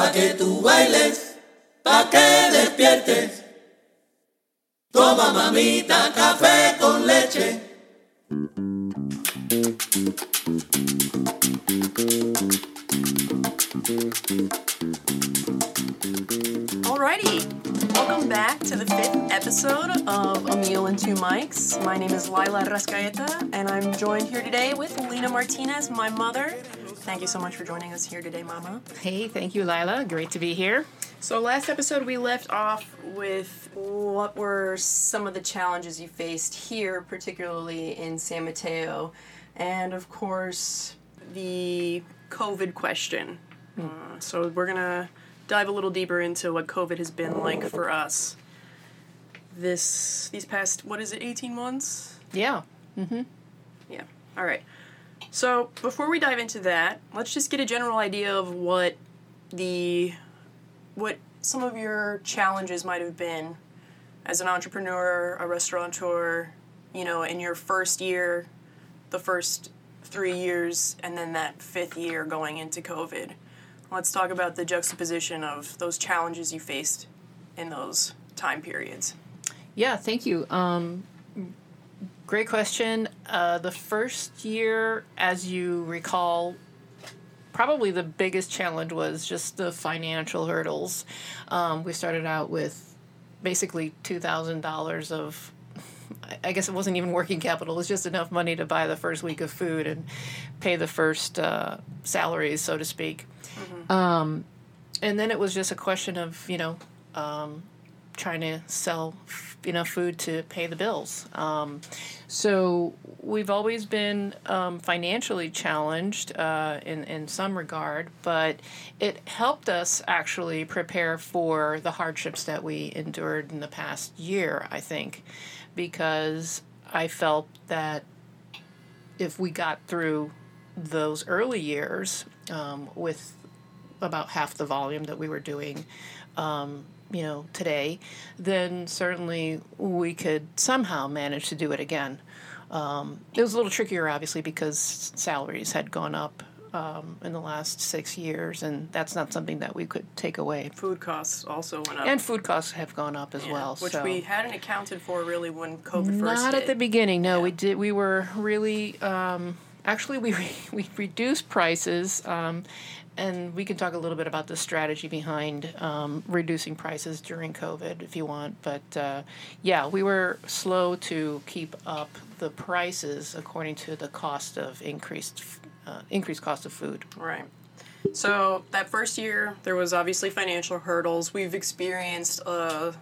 pa' que tú bailes, pa' que despiertes. Toma mamita café con leche. Alrighty, welcome back to the fifth episode of A Meal and Two Mics. My name is Lilah Rascaeta, and I'm joined here today with Lynna Martinez, my mother. Thank you so much for joining us here today, Mama. Hey, thank you, Lilah. Great to be here. So, last episode we left off with what were some of the challenges you faced here, particularly in San Mateo, and of course, the COVID question. Uh, so, we're gonna dive a little deeper into what COVID has been like for us. This these past what is it, eighteen months? Yeah. Mm-hmm. Yeah. All right. So before we dive into that, let's just get a general idea of what the what some of your challenges might have been as an entrepreneur, a restaurateur, you know, in your first year, the first three years, and then that fifth year going into COVID. Let's talk about the juxtaposition of those challenges you faced in those time periods. Yeah, thank you. Um, great question. Uh, the first year, as you recall, probably the biggest challenge was just the financial hurdles. Um, we started out with basically $2,000 of I guess it wasn't even working capital. It was just enough money to buy the first week of food and pay the first uh, salaries, so to speak. Um, and then it was just a question of you know um, trying to sell f- enough food to pay the bills. Um, so we've always been um, financially challenged uh, in in some regard, but it helped us actually prepare for the hardships that we endured in the past year. I think because I felt that if we got through those early years um, with about half the volume that we were doing, um, you know, today, then certainly we could somehow manage to do it again. Um, it was a little trickier, obviously, because salaries had gone up um, in the last six years, and that's not something that we could take away. Food costs also went up. And food costs have gone up as Yeah, well. which so. we hadn't accounted for really when COVID first Not at the beginning. No, Yeah. we did. We were really um, actually we re- we reduced prices, um, and we can talk a little bit about the strategy behind um, reducing prices during COVID if you want. But uh, yeah, we were slow to keep up the prices according to the cost of increased uh, increased cost of food. Right. So that first year, there was obviously financial hurdles. We've experienced a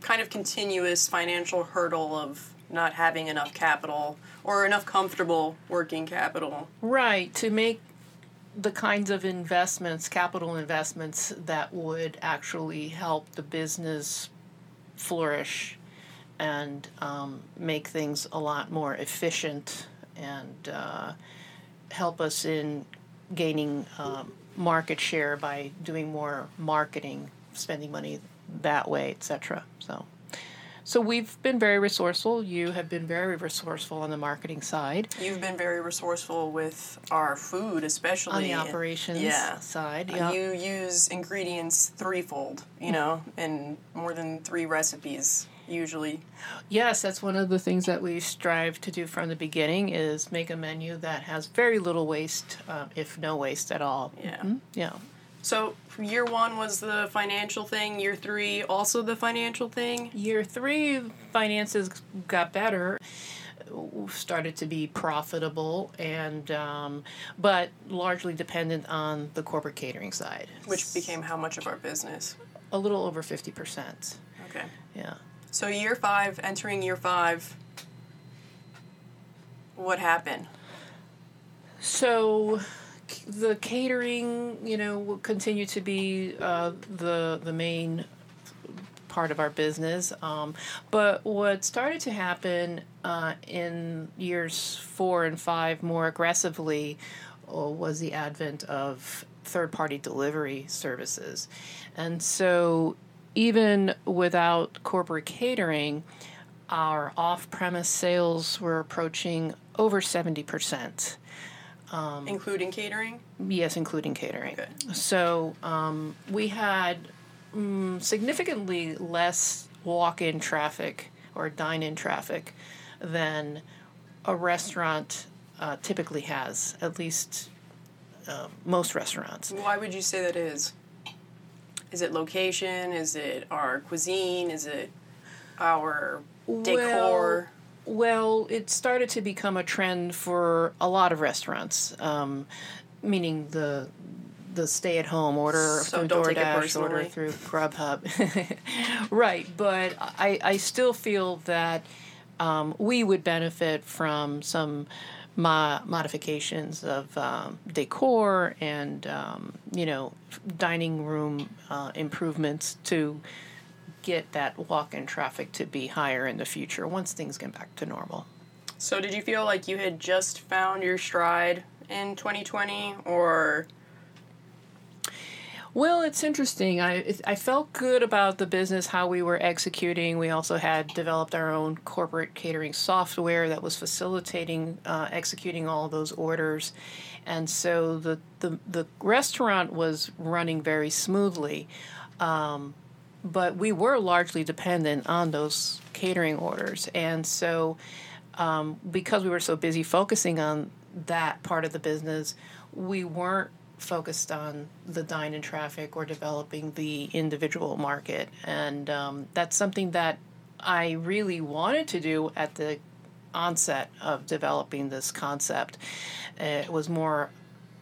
kind of continuous financial hurdle of not having enough capital or enough comfortable working capital. Right, to make the kinds of investments, capital investments that would actually help the business flourish and um, make things a lot more efficient and uh, help us in gaining um, market share by doing more marketing, spending money that way, etc. So. So we've been very resourceful. You have been very resourceful on the marketing side. You've been very resourceful with our food, especially on the operations Yeah. side. Uh, Yeah. You use ingredients threefold, you know, in more than three recipes usually. yes, that's one of the things that we strive to do from the beginning is make a menu that has very little waste, uh, if no waste at all. Yeah. Mhm. Yeah. So year one was the financial thing. Year three also the financial thing. Year three, finances got better. Started to be profitable, and um, but largely dependent on the corporate catering side, which became how much of our business? a little over fifty percent. Okay. Yeah. So year five, entering year five, what happened? So the catering, you know, will continue to be uh, the the main part of our business. Um, but what started to happen uh, in years four and five more aggressively uh, was the advent of third party delivery services. And so even without corporate catering, our off premise sales were approaching over 70%. Including catering. Yes, including catering. Okay. So um, we had mm, significantly less walk-in traffic or dine-in traffic than a restaurant uh, typically has. At least um, most restaurants. Why would you say that is? Is it location? Is it our cuisine? Is it our decor? Well, it started to become a trend for a lot of restaurants, um, meaning the the stay at home order So through don't take it DoorDash, order through Grubhub. right, but I, I still feel that um, we would benefit from some mo- modifications of um, decor and um, you know dining room uh, improvements to get that walk-in traffic to be higher in the future once things get back to normal. So, did you feel like you had just found your stride in 2020, or Well, it's interesting. I I felt good about the business how we were executing. We also had developed our own corporate catering software that was facilitating uh, executing all those orders, and so the the the restaurant was running very smoothly. Um, but we were largely dependent on those catering orders, and so um, because we were so busy focusing on that part of the business, we weren't focused on the dine-in traffic or developing the individual market, and um, that's something that I really wanted to do at the onset of developing this concept. It was more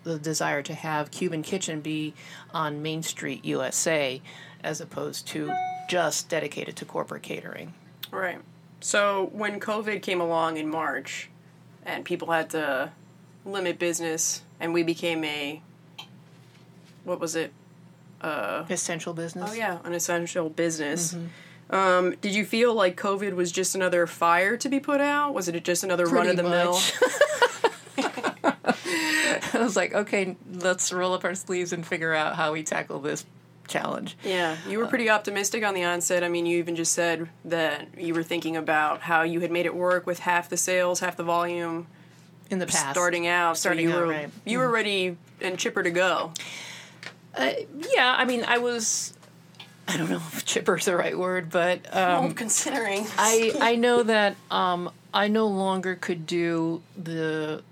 the desire to have Cuban Kitchen be on Main Street, USA, as opposed to just dedicated to corporate catering. right? So, when COVID came along in March, and people had to limit business, and we became a what was it? Essential business. Oh yeah, an essential business. Um, did you feel like COVID was just another fire to be put out? Was it just another run of the mill? I was like, okay, let's roll up our sleeves and figure out how we tackle this challenge. Yeah, you were pretty optimistic on the onset. I mean, you even just said that you were thinking about how you had made it work with half the sales, half the volume In the past, starting out. so Starting you out, were right. you were ready and chipper to go. Uh, yeah, I mean, I was. I don't know if chipper is the right word, but um, well, considering I I know that um, I no longer could do the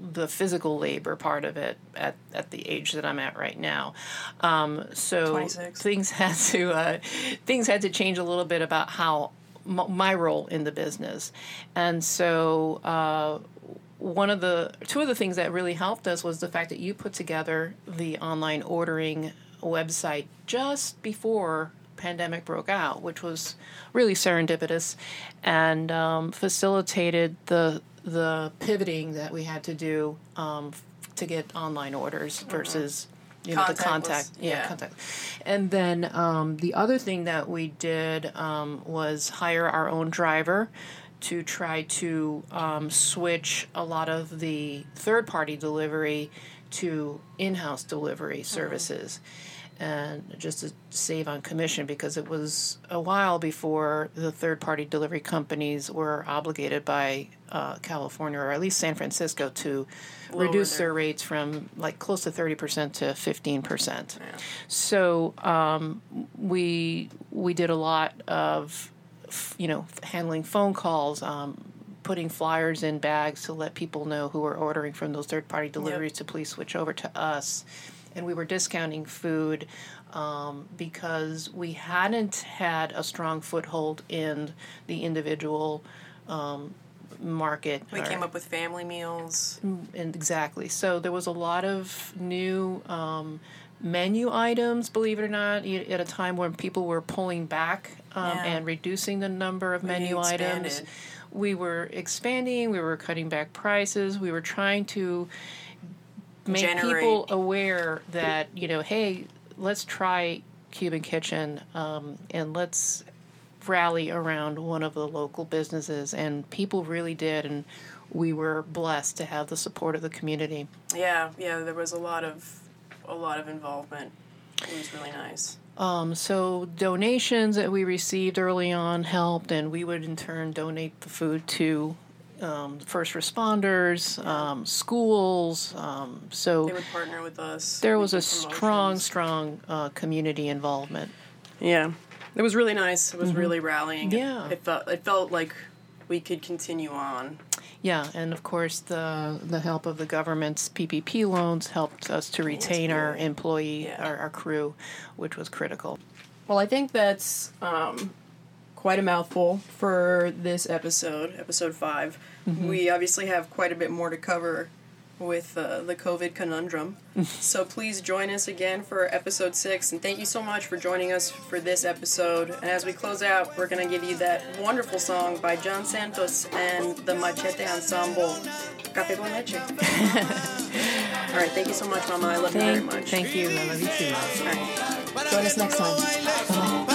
the physical labor part of it at, at the age that I'm at right now. Um, so 26. things had to uh, things had to change a little bit about how m- my role in the business, and so. Uh, one of the two of the things that really helped us was the fact that you put together the online ordering website just before pandemic broke out, which was really serendipitous and um, facilitated the the pivoting that we had to do um, to get online orders versus you know the Contactless, contact yeah, yeah. contact and then um, the other thing that we did um, was hire our own driver to try to um, switch a lot of the third party delivery to in house delivery services. And just to save on commission, because it was a while before the third party delivery companies were obligated by uh, California or at least San Francisco to reduce their- their rates from like close to 30% to 15%. So um, we we did a lot of you know handling phone calls, um, putting flyers in bags to let people know who were ordering from those third party deliveries to please switch over to us, and we were discounting food. Um, because we hadn't had a strong foothold in the individual um, market. we or- came up with family meals. and exactly. So there was a lot of new um, menu items, believe it or not, at a time when people were pulling back um, Yeah. and reducing the number of menu items. We were expanding. We were cutting back prices. We were trying to make Generate. people aware that you know, hey, let's try Cuban Kitchen um, and let's rally around one of the local businesses and people really did and we were blessed to have the support of the community Yeah, yeah. There was a lot of a lot of involvement. It was really nice. um, so donations that we received early on helped and we would in turn donate the food to um, first responders, um, schools. Um, so They would partner with us. there was a strong, strong uh, community involvement. Yeah, it was really nice. It was really rallying. Yeah. it, felt it felt like we could continue on. Yeah, and of course the the help of the government's PPP loans helped us to retain our employee, Yeah. our, our crew, which was critical. Well, I think that's um, quite a mouthful for this episode, episode 5 We obviously have quite a bit more to cover with uh, the COVID conundrum. so please join us again for episode six. And thank you so much for joining us for this episode. And as we close out, we're going to give you that wonderful song by John Santos and the Machete Ensemble, Café con Leche. All right, thank you so much, Mama. I love you very Thank, much. thank you. I love you too. All right. Join us next time. Bye.